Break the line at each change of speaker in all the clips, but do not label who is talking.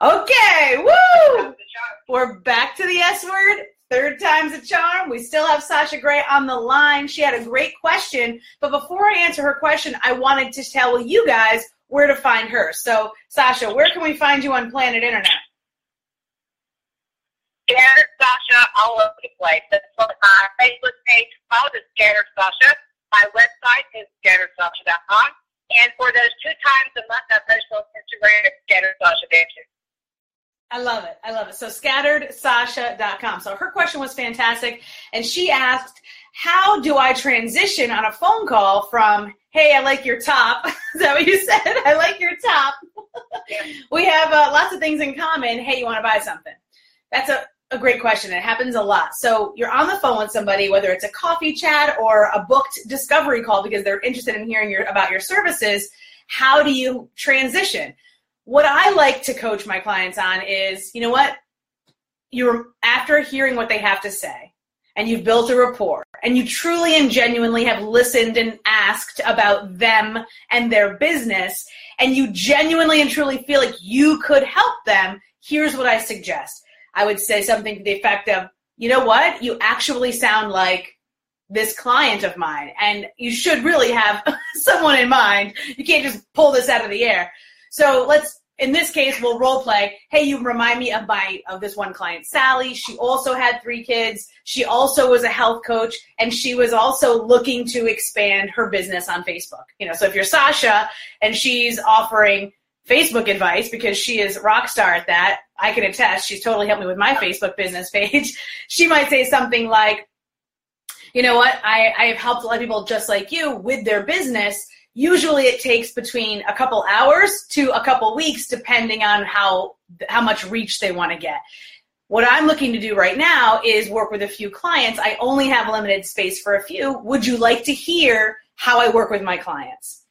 Okay, woo! We're back to the S word. Third time's a charm. We still have Sasha Gray on the line. She had a great question, but before I answer her question, I wanted to tell you guys where to find her. So, Sasha, where can we find you on Planet Internet?
Scattered Sasha all over the place. That's my Facebook page. Follow the Scattered Sasha. My website is scatteredsasha.com. And for those two times a month, I post on Instagram, at Scattered Sasha Dancing.
I love it. I love it. So scatteredsasha.com. So her question was fantastic. And she asked, how do I transition on a phone call from, hey, I like your top. Is that what you said? I like your top. we have uh, lots of things in common. Hey, you want to buy something? That's a, a great question. It happens a lot. So you're on the phone with somebody, whether it's a coffee chat or a booked discovery call because they're interested in hearing your, about your services. How do you transition? What I like to coach my clients on is, you know what? You're after hearing what they have to say and you've built a rapport and you truly and genuinely have listened and asked about them and their business and you genuinely and truly feel like you could help them, here's what I suggest. I would say something to the effect of, you know what? You actually sound like this client of mine and you should really have someone in mind. You can't just pull this out of the air. So let's, in this case, we'll role play. Hey, you remind me of my of this one client, Sally. She also had three kids. She also was a health coach, and she was also looking to expand her business on Facebook. You know, so if you're Sasha and she's offering Facebook advice because she is rock star at that, I can attest. She's totally helped me with my Facebook business page. She might say something like, "You know what? I, I have helped a lot of people just like you with their business." Usually it takes between a couple hours to a couple weeks, depending on how, how much reach they want to get. What I'm looking to do right now is work with a few clients. I only have limited space for a few. Would you like to hear how I work with my clients?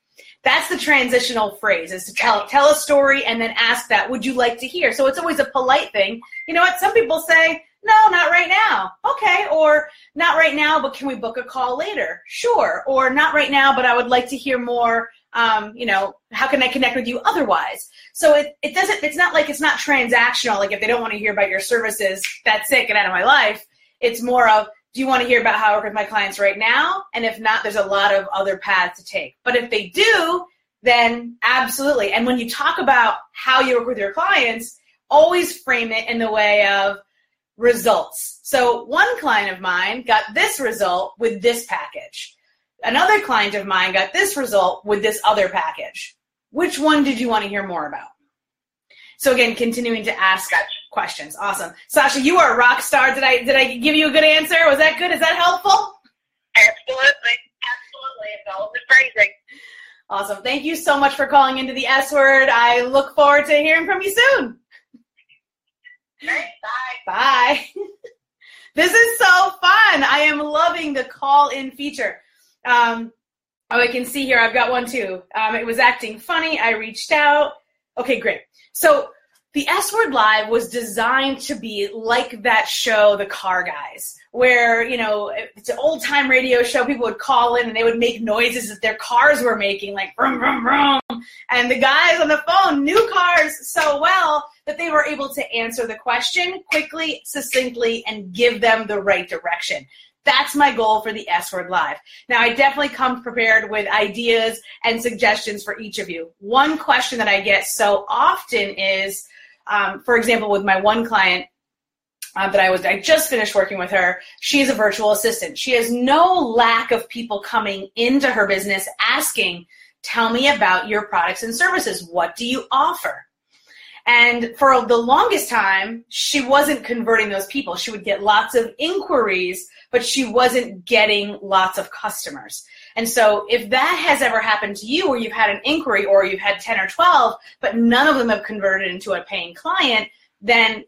That's the transitional phrase is to tell tell a story and then ask that, would you like to hear? So it's always a polite thing. You know what? Some people say, no, not right now. Okay. Or not right now, but can we book a call later? Sure. Or not right now, but I would like to hear more. Um, you know, how can I connect with you otherwise? So it, it doesn't, it's not like it's not transactional. Like if they don't want to hear about your services, that's it, get out of my life. It's more of, do you want to hear about how I work with my clients right now? And if not, there's a lot of other paths to take. But if they do, then absolutely. And when you talk about how you work with your clients, always frame it in the way of, results. So one client of mine got this result with this package. Another client of mine got this result with this other package. Which one did you want to hear more about? So again, continuing to ask questions. Awesome. Sasha, you are a rock star. Did I did I give you a good answer? Was that good? Is that helpful?
Absolutely. Absolutely. It's all the phrasing.
Awesome. Thank you so much for calling into the S word. I look forward to hearing from you soon.
Bye.
Bye. this is so fun. I am loving the call in feature. Um, oh, I can see here. I've got one too. Um, it was acting funny. I reached out. Okay, great. So the S Word Live was designed to be like that show, The Car Guys, where, you know, it's an old time radio show. People would call in and they would make noises that their cars were making, like vroom, vroom, vroom. And the guys on the phone knew cars so well that they were able to answer the question quickly, succinctly, and give them the right direction. That's my goal for the S Word Live. Now, I definitely come prepared with ideas and suggestions for each of you. One question that I get so often is, um, for example, with my one client, uh, that I was I just finished working with her. She's a virtual assistant. She has no lack of people coming into her business asking, "Tell me about your products and services. What do you offer?" And for the longest time, she wasn't converting those people. She would get lots of inquiries, but she wasn't getting lots of customers. And so if that has ever happened to you where you've had an inquiry or you've had 10 or 12, but none of them have converted into a paying client, then,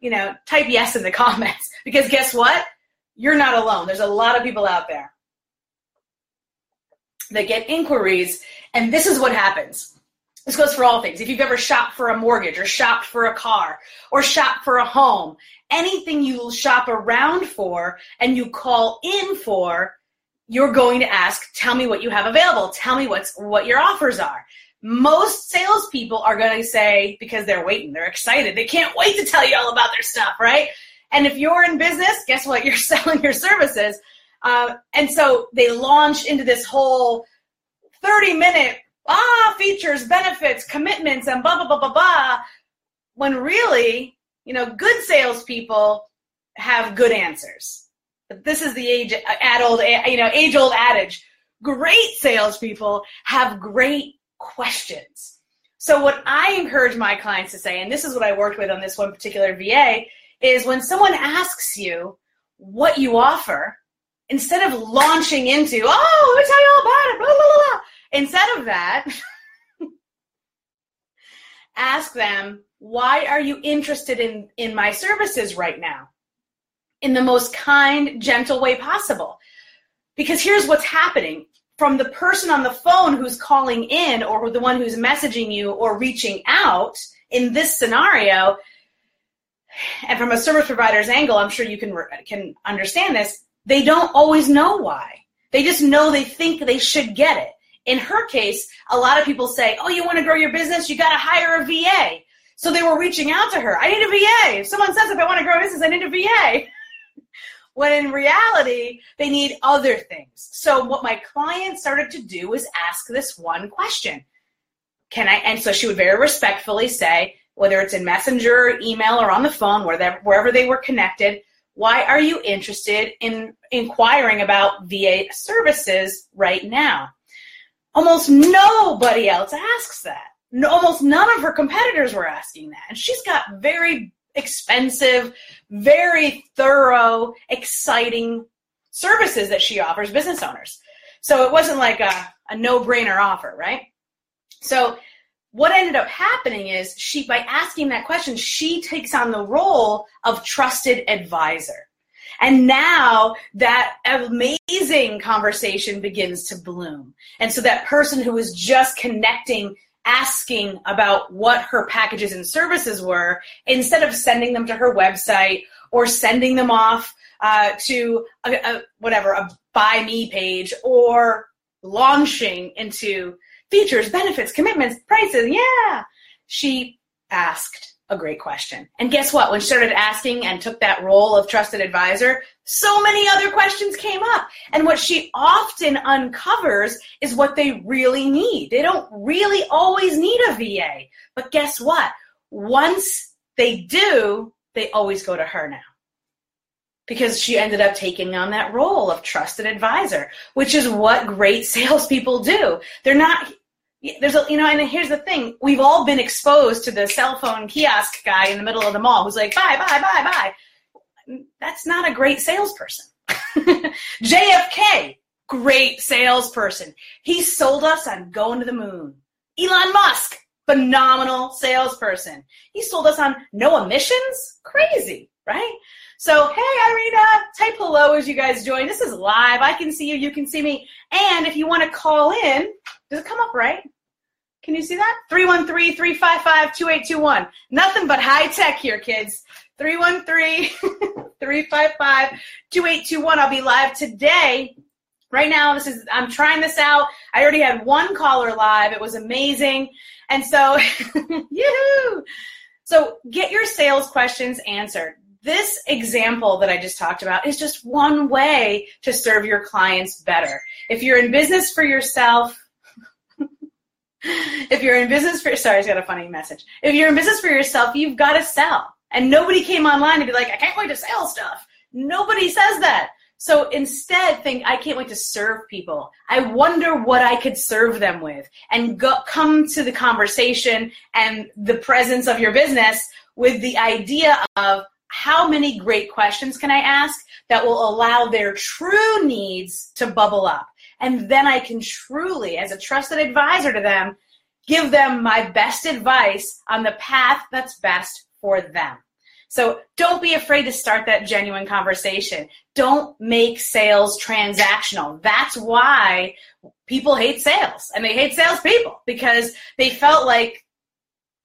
you know, type yes in the comments because guess what? You're not alone. There's a lot of people out there that get inquiries and this is what happens this goes for all things. If you've ever shopped for a mortgage or shopped for a car or shopped for a home, anything you shop around for and you call in for, you're going to ask, tell me what you have available. Tell me what's what your offers are. most salespeople are going to say, because they're waiting, they're excited, they can't wait to tell you all about their stuff, right? And if you're in business, guess what? You're selling your services. Uh, and so they launch into this whole 30 minute, ah, features, benefits, commitments, and blah, blah, blah, blah, blah. When really, you know, good salespeople have good answers. But this is the age, ad old, you know, age old adage. Great salespeople have great questions. So what I encourage my clients to say, and this is what I worked with on this one particular VA, is when someone asks you what you offer, instead of launching into, oh, let me tell you all about it, blah, blah, blah, blah, instead of that, ask them, why are you interested in, in my services right now? In the most kind, gentle way possible. Because here's what's happening from the person on the phone who's calling in or the one who's messaging you or reaching out in this scenario and from a service provider's angle i'm sure you can can understand this they don't always know why they just know they think they should get it in her case a lot of people say oh you want to grow your business you got to hire a va so they were reaching out to her i need a va if someone says if i want to grow a business i need a va when in reality, they need other things. So what my client started to do was ask this one question. Can I, and so she would very respectfully say, whether it's in messenger, email, or on the phone, wherever, wherever they were connected, why are you interested in inquiring about VA services right now? Almost nobody else asks that. No, almost none of her competitors were asking that. And she's got very expensive, very thorough, exciting services that she offers business owners. So it wasn't like a, a no brainer offer, right? So what ended up happening is she, by asking that question, she takes on the role of trusted advisor. And now that amazing conversation begins to bloom. And so that person who was just connecting asking about what her packages and services were instead of sending them to her website or sending them off uh, to a, a, whatever a buy me page or launching into features, benefits, commitments, prices. Yeah, she asked a great question. And guess what? When she started asking and took that role of trusted advisor, so many other questions came up. And what she often uncovers is what they really need. They don't really always need a VA. But guess what? Once they do, they always go to her now. Because she ended up taking on that role of trusted advisor, which is what great salespeople do. They're not there's a you know and here's the thing. We've all been exposed to the cell phone kiosk guy in the middle of the mall who's like bye bye bye bye. That's not a great salesperson. Jfk great salesperson. He sold us on going to the moon. Elon musk phenomenal salesperson. He sold us on no emissions? Crazy right? So hey irina type hello as you guys join. This is live. I can see you. You can see me. And if you want to call in does it come up right? Can you see that? 313 355 2821. Nothing but high tech here, kids. 313 355 2821. I'll be live today. Right now, this is I'm trying this out. I already had one caller live. It was amazing. And so, yoo So get your sales questions answered. This example that I just talked about is just one way to serve your clients better. If you're in business for yourself, if you're in business for sorry, I got a funny message. If you're in business for yourself, you've got to sell. And nobody came online to be like, I can't wait to sell stuff. Nobody says that. So instead, think I can't wait to serve people. I wonder what I could serve them with, and go, come to the conversation and the presence of your business with the idea of how many great questions can I ask that will allow their true needs to bubble up. And then I can truly, as a trusted advisor to them, give them my best advice on the path that's best for them. So don't be afraid to start that genuine conversation. Don't make sales transactional. That's why people hate sales and they hate salespeople because they felt like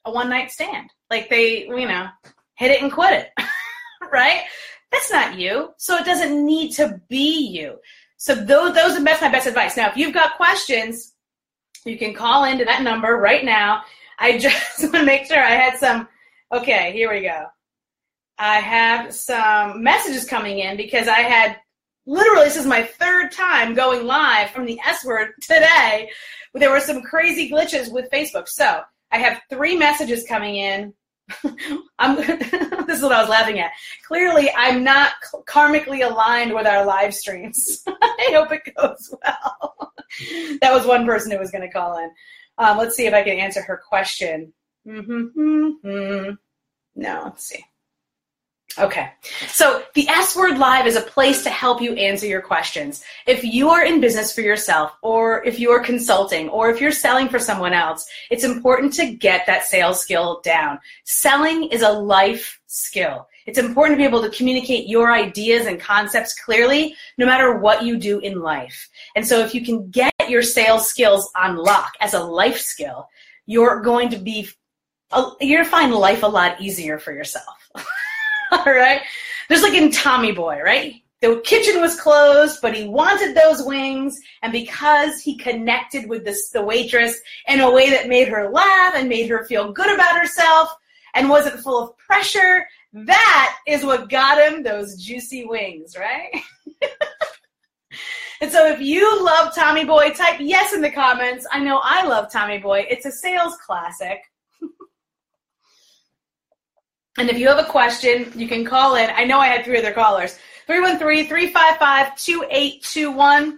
a one night stand. Like they, you know, hit it and quit it. right? That's not you. So it doesn't need to be you. So those, those are that's my best advice. Now, if you've got questions, You can call into that number right now. I just want to make sure I had some. Okay, here we go. I have some messages coming in because I had literally, this is my third time going live from the S word today. There were some crazy glitches with Facebook. So I have three messages coming in. I'm, this is what I was laughing at. Clearly, I'm not karmically aligned with our live streams. I hope it goes well. that was one person who was going to call in. Um, let's see if I can answer her question. Mm-hmm. No, let's see. Okay. So the S Word Live is a place to help you answer your questions. If you are in business for yourself, or if you are consulting, or if you're selling for someone else, it's important to get that sales skill down. Selling is a life skill. It's important to be able to communicate your ideas and concepts clearly, no matter what you do in life. And so if you can get your sales skills on lock as a life skill, you're going to be, you're going to find life a lot easier for yourself. All right. Just like in Tommy Boy, right? The kitchen was closed, but he wanted those wings, and because he connected with this, the waitress in a way that made her laugh and made her feel good about herself and wasn't full of pressure, that is what got him those juicy wings, right? and so if you love Tommy Boy, type yes in the comments. I know I love Tommy Boy. It's a sales classic. And if you have a question, you can call in. I know I had three other callers. 313-355-2821.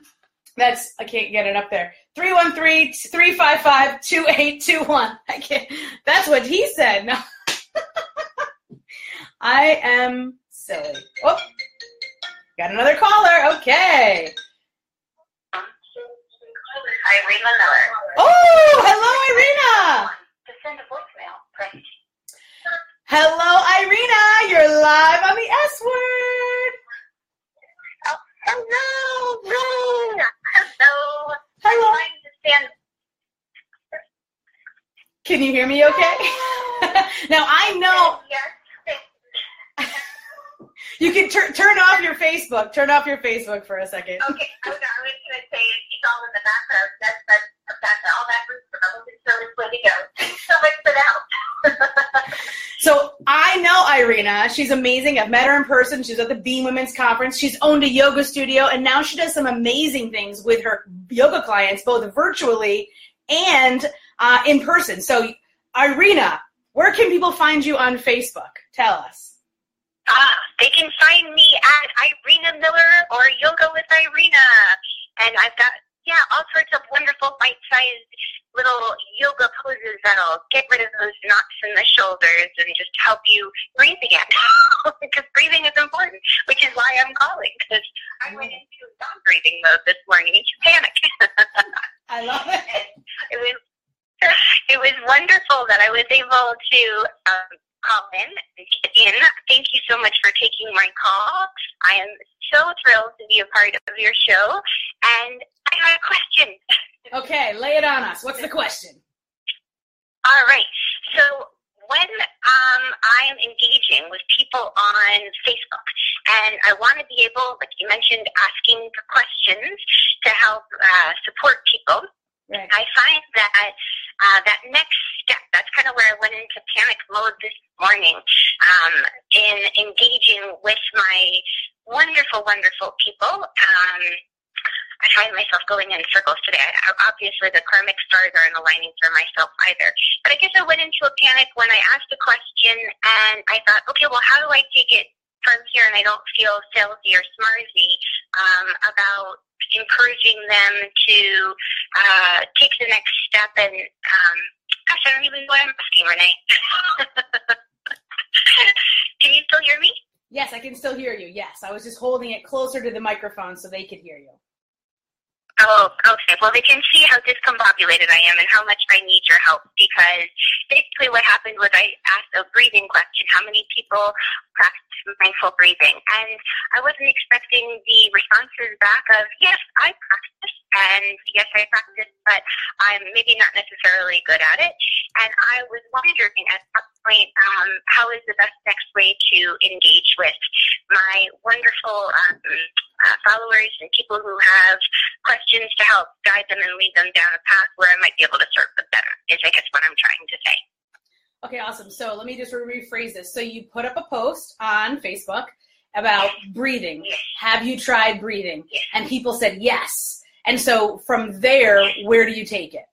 That's, I can't get it up there. 313-355-2821. I can't, that's what he said. No. I am silly. Oh, got another caller. Okay.
Irina Miller.
Oh, hello, Irina.
To send a voicemail, press
Hello, Irina. You're live on the S word.
Oh, hello, Hello. Hello.
Hello.
I'm to stand.
Can you hear me okay? now, I know
Yes.
You can tur- turn off your Facebook. Turn off your Facebook for a second.
Okay, I was, I was going to say it's all in the background. That's that's that's all that was it's way to go. Thanks so much for that.
So I know Irina. She's amazing. I've met her in person. She's at the Beam Women's Conference. She's owned a yoga studio, and now she does some amazing things with her yoga clients, both virtually and uh, in person. So, Irina, where can people find you on Facebook? Tell us.
Ah, they can find me at Irina Miller or Yoga with Irina. And I've got, yeah, all sorts of wonderful bite-sized little yoga poses that'll get rid of those knots in the shoulders and just help you breathe again. because breathing is important, which is why I'm calling. Because I went into non-breathing mode this morning and you panic.
I love it.
it was it was wonderful that I was able to um, call in and get in. Thank you so much for taking my call. I am so thrilled to be a part of your show, and I have a question.
Okay, lay it on us. What's the question?
All right. So when um, I am engaging with people on Facebook, and I want to be able, like you mentioned, asking for questions to help uh, support people.
Right.
I find that uh, that next step, that's kind of where I went into panic mode this morning um, in engaging with my wonderful, wonderful people. Um, I find myself going in circles today. I, obviously, the karmic stars aren't aligning for myself either. But I guess I went into a panic when I asked a question and I thought, okay, well, how do I take it from here and I don't feel salesy or smarty um, about encouraging them to uh, take the next step. And um, gosh, I don't even know what I'm asking, Renee. can you still hear me?
Yes, I can still hear you. Yes, I was just holding it closer to the microphone so they could hear you.
Oh, okay. Well, they can see how discombobulated I am and how much I need your help because basically what happened was I asked a breathing question. How many people practice mindful breathing. And I wasn't expecting the responses back of, yes, I practice, and yes, I practice, but I'm maybe not necessarily good at it. And I was wondering at that point, um, how is the best next way to engage with my wonderful um, uh, followers and people who have questions to help guide them and lead them down a path where I might be able to serve them better, is I guess what I'm trying to say.
Okay, awesome. So let me just rephrase this. So you put up a post on Facebook about breathing. Have you tried breathing? And people said yes. And so from there, where do you take it?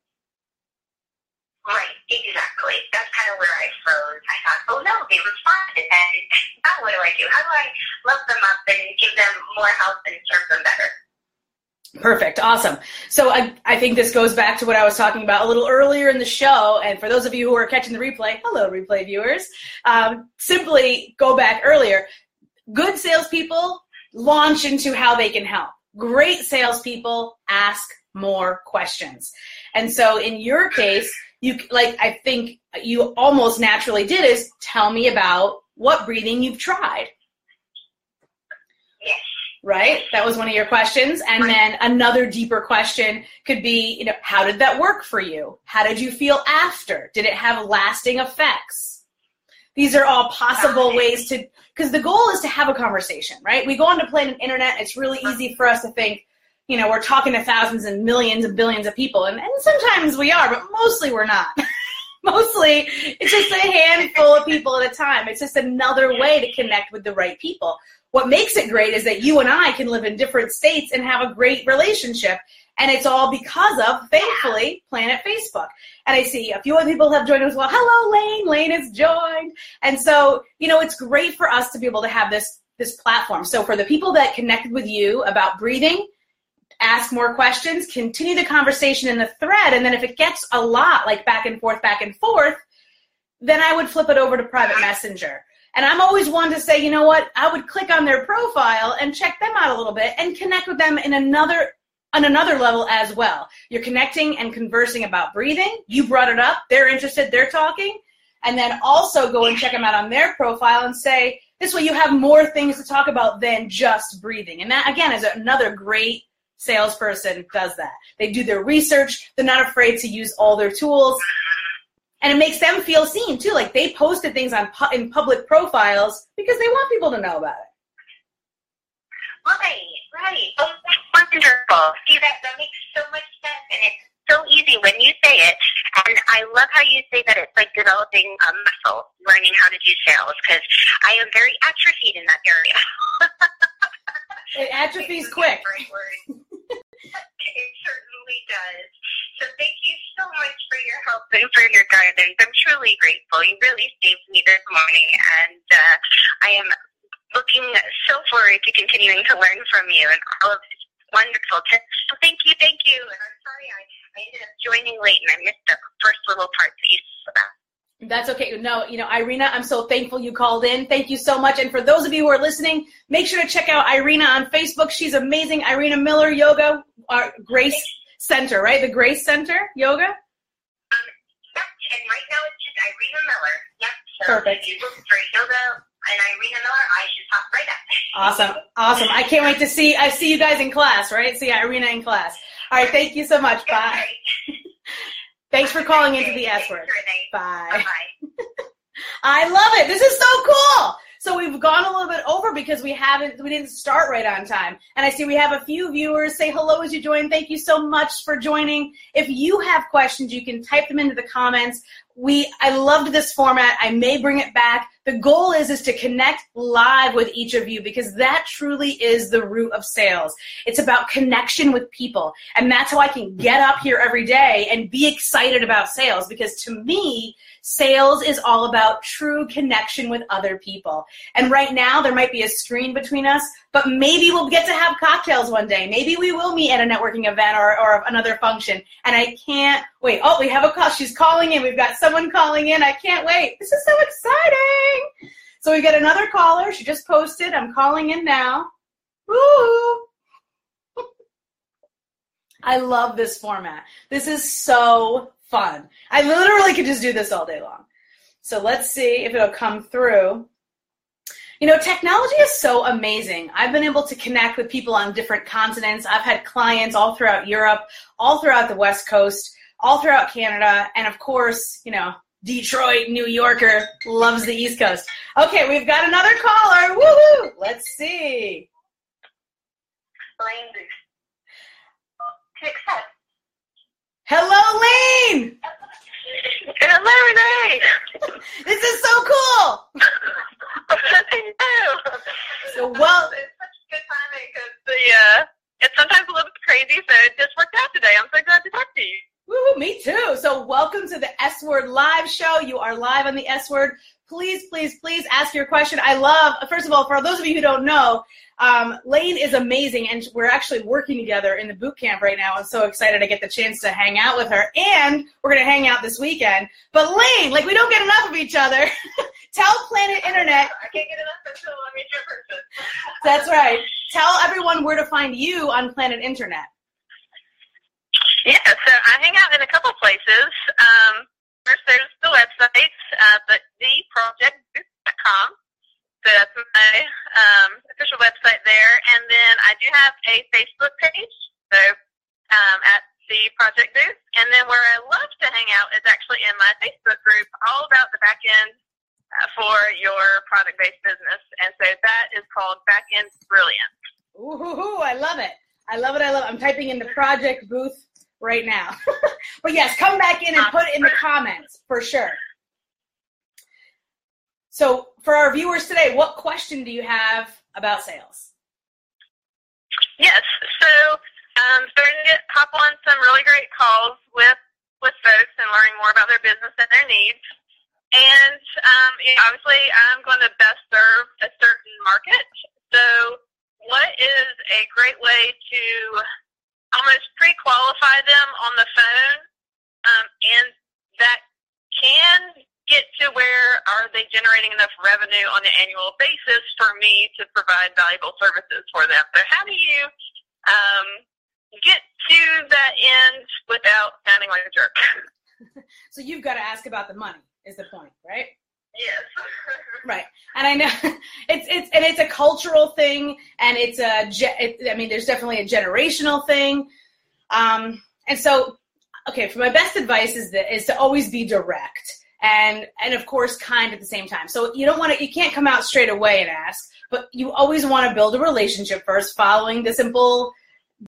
Right, exactly. That's kind of where I froze. I thought, oh no, they responded, and now what do I do? How do I love them up and give them more help and serve them better?
Perfect. Awesome. So I, I think this goes back to what I was talking about a little earlier in the show. And for those of you who are catching the replay, hello, replay viewers. Um, simply go back earlier. Good salespeople launch into how they can help. Great salespeople ask more questions. And so in your case, you like I think you almost naturally did is tell me about what breathing you've tried. Right? That was one of your questions. And then another deeper question could be, you know, how did that work for you? How did you feel after? Did it have lasting effects? These are all possible ways to, because the goal is to have a conversation, right? We go on to planet internet. It's really easy for us to think, you know, we're talking to thousands and millions and billions of people. And, and sometimes we are, but mostly we're not. mostly it's just a handful of people at a time. It's just another way to connect with the right people. What makes it great is that you and I can live in different states and have a great relationship. And it's all because of, thankfully, Planet Facebook. And I see a few other people have joined as well. Hello, Lane. Lane has joined. And so, you know, it's great for us to be able to have this this platform. So for the people that connected with you about breathing, ask more questions, continue the conversation in the thread, and then if it gets a lot, like back and forth, back and forth, then I would flip it over to private messenger. And I'm always one to say, you know what, I would click on their profile and check them out a little bit and connect with them in another on another level as well. You're connecting and conversing about breathing. You brought it up. They're interested. They're talking. And then also go and check them out on their profile and say, this way you have more things to talk about than just breathing. And that, again, is another great salesperson does that. They do their research. They're not afraid to use all their tools. And it makes them feel seen too. Like they posted things on pu- in public profiles because they want people to know about it.
Right, right. Oh, that's wonderful. See, that, that makes so much sense, and it's so easy when you say it. And I love how you say that it's like developing a muscle, learning how to do sales, because I am very atrophied in that area.
It atrophies quick.
Great word. it certainly does. So thank you so much for your help and for your guidance. I'm truly grateful. You really saved me this morning, and uh, I am looking so forward to continuing to learn from you and all of these wonderful tips. So thank you, thank you. And I'm sorry I, I ended up joining late and I missed the first little part that you said about.
That's okay. No, you know, Irina, I'm so thankful you called in. Thank you so much. And for those of you who are listening, make sure to check out Irina on Facebook. She's amazing. Irina Miller Yoga, our Grace Center, right? The Grace Center Yoga.
And right now it's just Irina Miller. Yep. So
Perfect.
if you look for yoga and Irina Miller, I should pop right up.
Awesome. Awesome. I can't wait to see, I see you guys in class, right? See Irina in class. All right. Thank you so much. Bye. Thanks for calling into the S word. Bye.
Bye bye.
I love it. This is so cool. So we've gone a little bit over because we haven't we didn't start right on time. And I see we have a few viewers say hello as you join. Thank you so much for joining. If you have questions, you can type them into the comments. We I loved this format. I may bring it back. The goal is is to connect live with each of you because that truly is the root of sales. It's about connection with people. And that's how I can get up here every day and be excited about sales because to me, sales is all about true connection with other people. And right now, there might be a screen between us, but maybe we'll get to have cocktails one day. Maybe we will meet at a networking event or, or another function. And I can't wait. Oh, we have a call. She's calling in. We've got someone calling in. I can't wait. This is so exciting. So we got another caller. She just posted. I'm calling in now. Woo! I love this format. This is so fun. I literally could just do this all day long. So let's see if it'll come through. You know, technology is so amazing. I've been able to connect with people on different continents. I've had clients all throughout Europe, all throughout the West Coast, all throughout Canada, and of course, you know, Detroit, New Yorker loves the East Coast. Okay, we've got another caller. Woohoo! Let's see.
Lane
Hello, Lane.
Hello, Renee.
This is so cool.
I know.
So, well,
it's such a good timing because the uh, it's sometimes a little bit crazy, so it just worked out today. I'm so glad to talk to you.
Woo, me too. So, welcome to the S Word Live Show. You are live on the S Word. Please, please, please ask your question. I love, first of all, for those of you who don't know, um, Lane is amazing, and we're actually working together in the boot camp right now. I'm so excited to get the chance to hang out with her, and we're going to hang out this weekend. But Lane, like, we don't get enough of each other. Tell Planet Internet.
I can't get enough until I meet your person.
That's right. Tell everyone where to find you on Planet Internet.
Yeah, so I hang out in a couple places. Um, first, there's the website, uh, but theprojectbooth.com. So that's my um, official website there. And then I do have a Facebook page, so um, at the Project Booth. And then where I love to hang out is actually in my Facebook group, all about the back end uh, for your product-based business. And so that is called Back End Brilliant.
Ooh, I love it. I love it. I love it. I'm typing in the Project Booth right now. but yes, come back in and put in the comments for sure. So, for our viewers today, what question do you have about sales?
Yes. So, um, starting to hop on some really great calls with with folks and learning more about their business and their needs. And um, you know, obviously, I'm going to best serve a certain market. So, what is a great way to almost pre-qualify them on the phone, um, and that can get to where are they generating enough revenue on an annual basis for me to provide valuable services for them. So how do you um, get to that end without sounding like a jerk?
so you've got to ask about the money is the point, right?
Yes.
right. And I know it's it's and it's a cultural thing, and it's a it, I mean, there's definitely a generational thing, um, and so okay. For my best advice is that is to always be direct and and of course kind at the same time. So you don't want to you can't come out straight away and ask, but you always want to build a relationship first, following the simple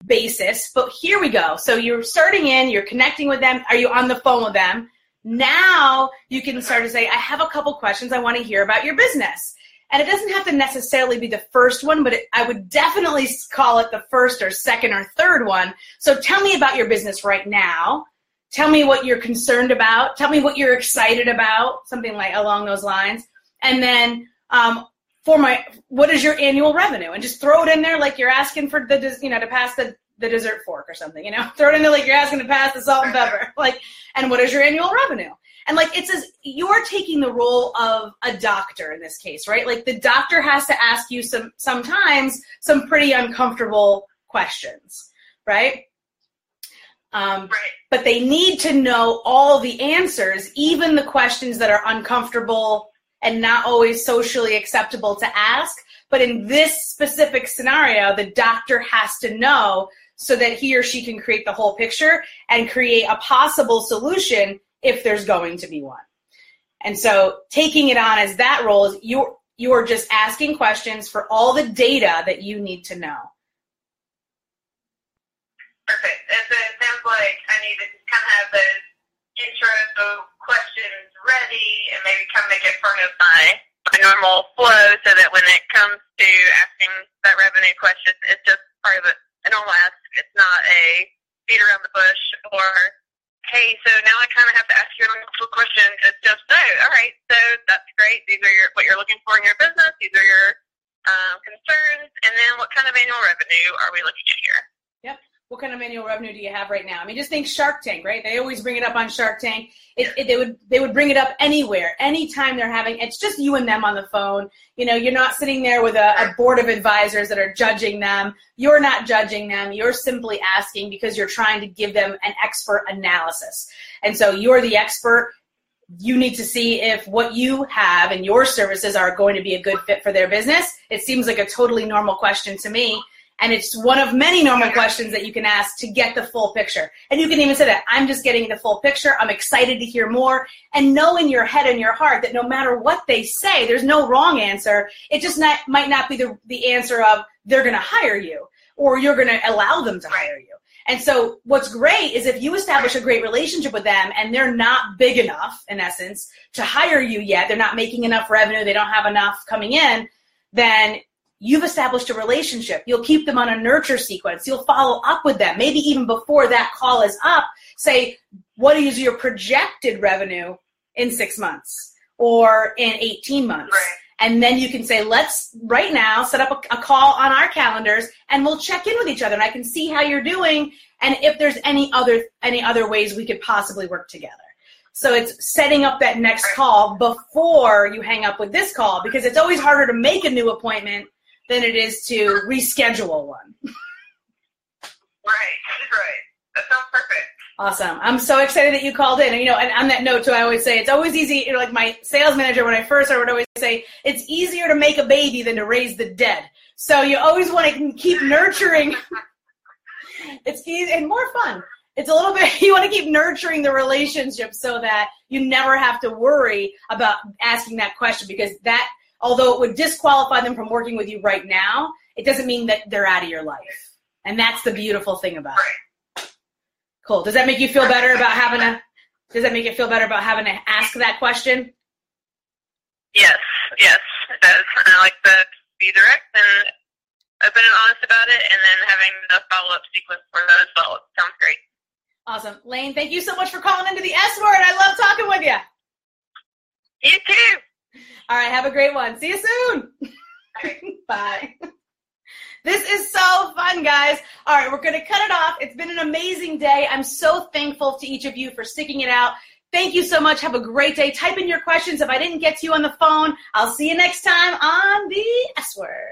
basis. But here we go. So you're starting in, you're connecting with them. Are you on the phone with them? Now you can start to say, I have a couple questions I want to hear about your business. And it doesn't have to necessarily be the first one, but it, I would definitely call it the first or second or third one. So tell me about your business right now tell me what you're concerned about. Tell me what you're excited about. Something like along those lines. And then um, for my what is your annual revenue? And just throw it in there like you're asking for the you know to pass the the dessert fork or something you know? Throw it in there like you're asking to pass the salt and pepper. Like and what is your annual revenue? And like it says you're taking the role of a doctor in this case right? Like the doctor has to ask you some sometimes some pretty uncomfortable questions right um,
right.
But they need to know all the answers, even the questions that are uncomfortable and not always socially acceptable to ask. But in this specific scenario, the doctor has to know so that he or she can create the whole picture and create a possible solution if there's going to be one. And so taking it on as that role is you're you're just asking questions for all the data that you need to know.
Perfect. And so it sounds like I need to kind of have those intro questions ready and maybe kind of make it part of my, my normal flow so that when it comes to asking that revenue question, it's just part of a, a normal ask. It's not a beat around the bush or, hey, so now I kind of have to ask you a normal question. It's just, oh, all right, so that's great. These are your what you're looking for in your business. These are your um, concerns. And then what kind of annual revenue are we looking at here?
What kind of annual revenue do you have right now? I mean, just think Shark Tank, right? They always bring it up on Shark Tank. It, it, they would they would bring it up anywhere, anytime they're having. It's just you and them on the phone. You know, you're not sitting there with a, a board of advisors that are judging them. You're not judging them. You're simply asking because you're trying to give them an expert analysis. And so you're the expert you need to see if what you have and your services are going to be a good fit for their business. It seems like a totally normal question to me. And it's one of many normal questions that you can ask to get the full picture. And you can even say that I'm just getting the full picture. I'm excited to hear more. And know in your head and your heart that no matter what they say, there's no wrong answer. It just not, might not be the, the answer of they're going to hire you or you're going to allow them to hire you. And so what's great is if you establish a great relationship with them and they're not big enough, in essence, to hire you yet, they're not making enough revenue, they don't have enough coming in, then you've established a relationship. You'll keep them on a nurture sequence. You'll follow up with them. Maybe even before that call is up, say, what is your projected revenue in six months or in 18 months?
Right.
And then you can say, let's right now set up a, a, call on our calendars and we'll check in with each other and I can see how you're doing and if there's any other any other ways we could possibly work together. So it's setting up that next call before you hang up with this call because it's always harder to make a new appointment than it is to reschedule one.
Right, right. That sounds perfect.
Awesome. I'm so excited that you called in. And, you know, and on that note, too, I always say it's always easy. You know, like my sales manager, when I first started, would always say it's easier to make a baby than to raise the dead. So you always want to keep nurturing. it's easy and more fun. It's a little bit, you want to keep nurturing the relationship so that you never have to worry about asking that question because that, although it would disqualify them from working with you right now, it doesn't mean that they're out of your life. And that's the beautiful thing about it. Cool. Does that make you feel better about having a? Does that make you feel better about having to ask that question?
Yes, yes, it does. I like to be direct and open and honest about it, and then having the follow up sequence for those follow ups sounds great.
Awesome, Lane. Thank you so much for calling into the S word. I love talking with you.
You too.
All right. Have a great one. See you soon. Bye. This is so fun, guys. All right, we're going to cut it off. It's been an amazing day. I'm so thankful to each of you for sticking it out. Thank you so much. Have a great day. Type in your questions. If I didn't get to you on the phone, I'll see you next time on the S Word.